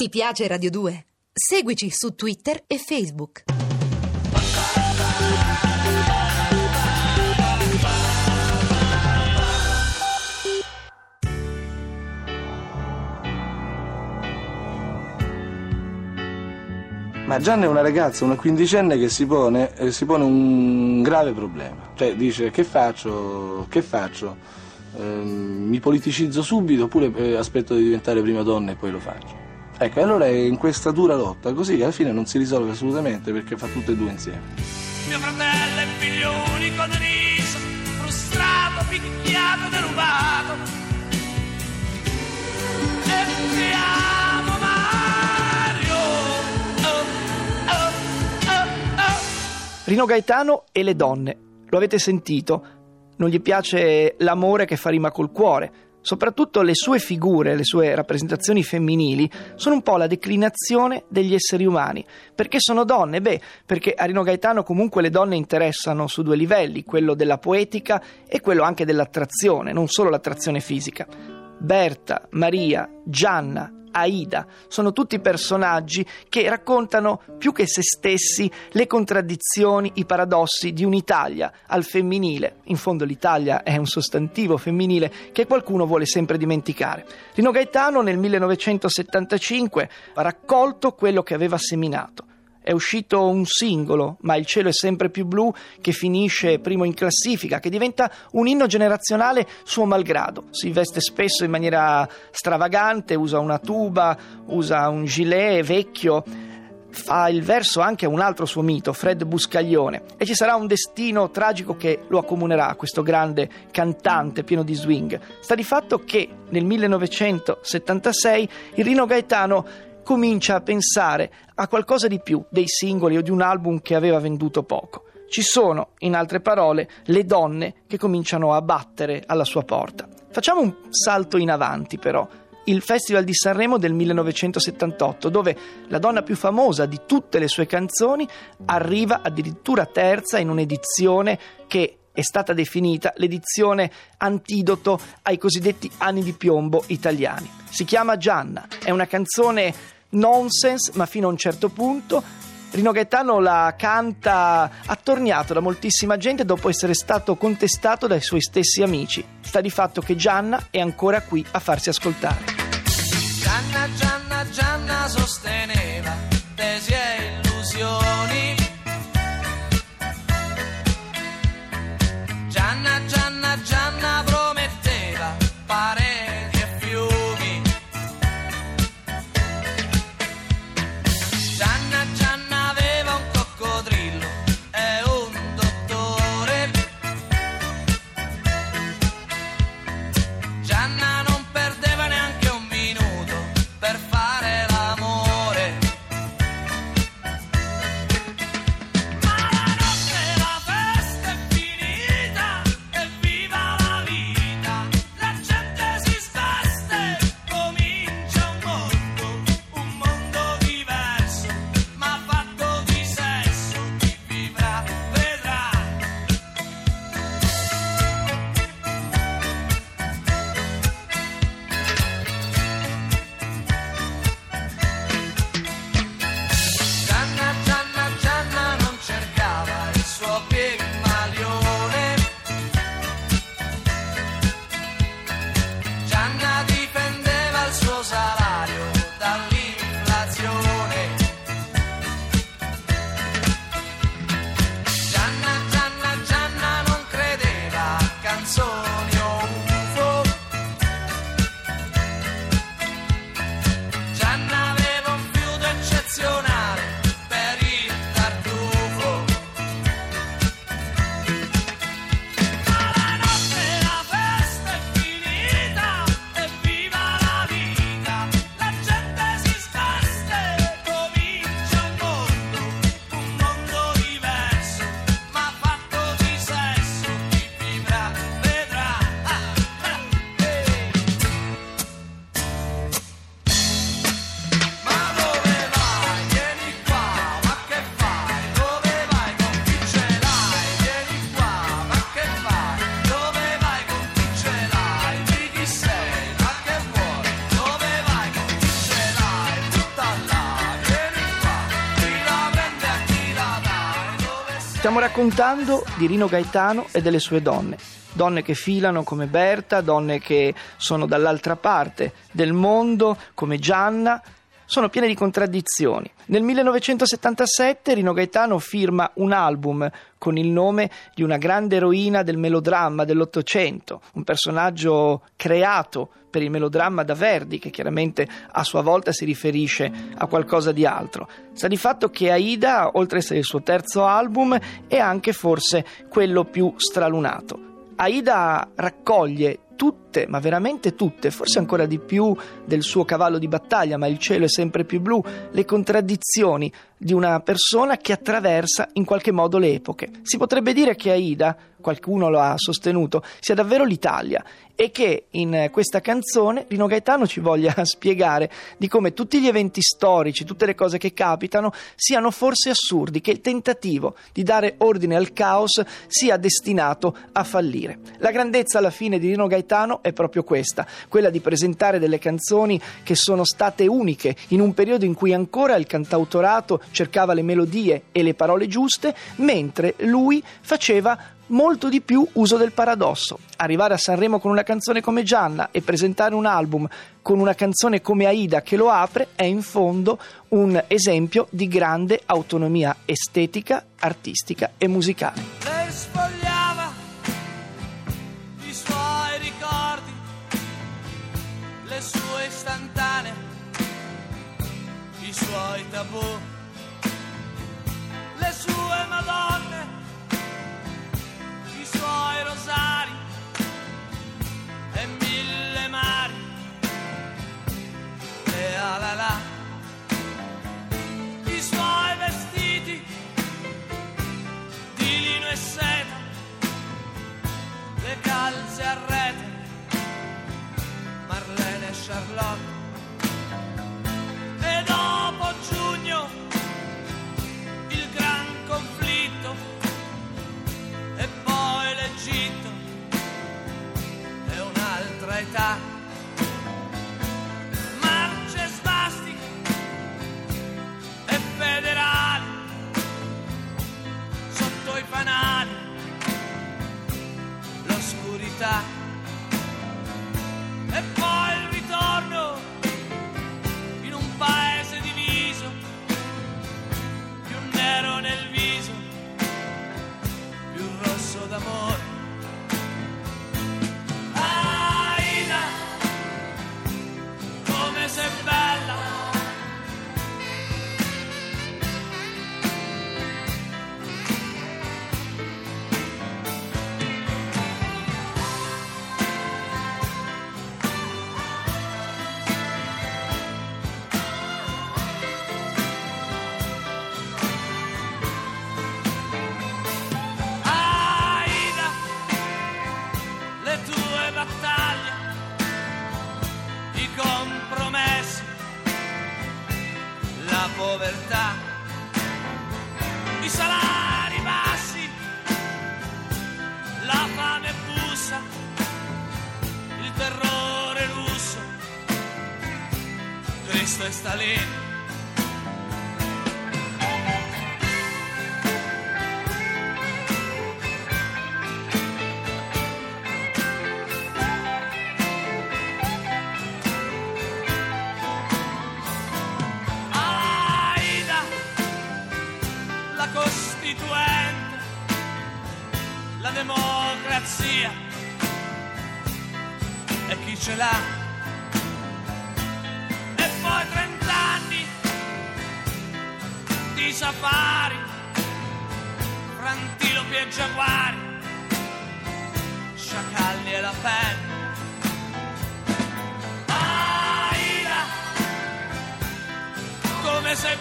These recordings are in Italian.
Ti piace Radio 2? Seguici su Twitter e Facebook. Ma Gianna è una ragazza, una quindicenne che si pone, eh, si pone un grave problema. Cioè dice che faccio, che faccio? Eh, mi politicizzo subito oppure eh, aspetto di diventare prima donna e poi lo faccio? Ecco, allora è in questa dura lotta, così che alla fine non si risolve assolutamente perché fa tutte e due insieme. Mio fratello è figlio unico di riso, frustrato, picchiato, derubato. E ti amo Mario. Oh, oh, oh, oh. Rino Gaetano e le donne. Lo avete sentito? Non gli piace l'amore che fa rima col cuore. Soprattutto le sue figure, le sue rappresentazioni femminili sono un po' la declinazione degli esseri umani. Perché sono donne? Beh, perché a Rino Gaetano comunque le donne interessano su due livelli, quello della poetica e quello anche dell'attrazione, non solo l'attrazione fisica. Berta, Maria, Gianna, Aida, sono tutti personaggi che raccontano più che se stessi le contraddizioni, i paradossi di un'Italia al femminile. In fondo l'Italia è un sostantivo femminile che qualcuno vuole sempre dimenticare. Rino Gaetano nel 1975 ha raccolto quello che aveva seminato. È uscito un singolo, ma il cielo è sempre più blu, che finisce primo in classifica, che diventa un inno generazionale suo malgrado. Si veste spesso in maniera stravagante, usa una tuba, usa un gilet vecchio fa il verso anche a un altro suo mito, Fred Buscaglione, e ci sarà un destino tragico che lo accomunerà, questo grande cantante pieno di swing. Sta di fatto che nel 1976 il Rino Gaetano comincia a pensare a qualcosa di più dei singoli o di un album che aveva venduto poco. Ci sono, in altre parole, le donne che cominciano a battere alla sua porta. Facciamo un salto in avanti però. Il Festival di Sanremo del 1978, dove la donna più famosa di tutte le sue canzoni arriva addirittura terza in un'edizione che è stata definita l'edizione antidoto ai cosiddetti anni di piombo italiani. Si chiama Gianna, è una canzone nonsense, ma fino a un certo punto. Rino Gaetano la canta attorniato da moltissima gente dopo essere stato contestato dai suoi stessi amici. Sta di fatto che Gianna è ancora qui a farsi ascoltare. Gianna, Gianna, Gianna sosteneva tesi e illusioni. Stiamo raccontando di Rino Gaetano e delle sue donne. Donne che filano come Berta, donne che sono dall'altra parte del mondo come Gianna, sono piene di contraddizioni. Nel 1977 Rino Gaetano firma un album con il nome di una grande eroina del melodramma dell'Ottocento, un personaggio creato per il melodramma da Verdi, che chiaramente a sua volta si riferisce a qualcosa di altro. Sta di fatto che Aida, oltre ad essere il suo terzo album, è anche forse quello più stralunato. Aida raccoglie tutte, ma veramente tutte, forse ancora di più del suo cavallo di battaglia, ma il cielo è sempre più blu, le contraddizioni di una persona che attraversa in qualche modo le epoche. Si potrebbe dire che Aida, qualcuno lo ha sostenuto, sia davvero l'Italia e che in questa canzone Rino Gaetano ci voglia spiegare di come tutti gli eventi storici, tutte le cose che capitano siano forse assurdi, che il tentativo di dare ordine al caos sia destinato a fallire. La grandezza alla fine di Rino Gaetano è proprio questa, quella di presentare delle canzoni che sono state uniche in un periodo in cui ancora il cantautorato cercava le melodie e le parole giuste, mentre lui faceva molto di più uso del paradosso. Arrivare a Sanremo con una canzone come Gianna e presentare un album con una canzone come Aida che lo apre è in fondo un esempio di grande autonomia estetica, artistica e musicale. Le sue istantanee, i suoi tabù, le sue madonne, i suoi rosari e mille mari, le alala, i suoi vestiti di lino e seta, le calze a e Charlotte. Povertà, i salari bassi, la fame bussa, il terrore russo, Cristo e Stalin. La Costituente, la democrazia e chi ce l'ha. E poi trent'anni di safari, fra antilopi e giaguari, sciacalli e la pelle. Aida, come sei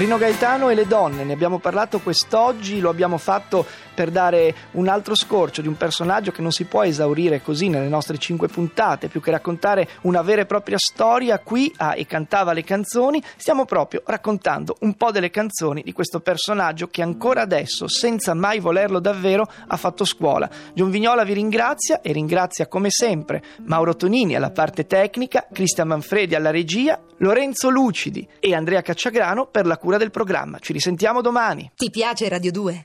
Rino Gaetano e le donne, ne abbiamo parlato quest'oggi, lo abbiamo fatto per dare un altro scorcio di un personaggio che non si può esaurire così nelle nostre cinque puntate, più che raccontare una vera e propria storia qui a E cantava le canzoni, stiamo proprio raccontando un po' delle canzoni di questo personaggio che ancora adesso, senza mai volerlo davvero, ha fatto scuola. Gion Vignola vi ringrazia e ringrazia come sempre Mauro Tonini alla parte tecnica, Cristian Manfredi alla regia, Lorenzo Lucidi e Andrea Cacciagrano per la cura del programma. Ci risentiamo domani. Ti piace Radio 2?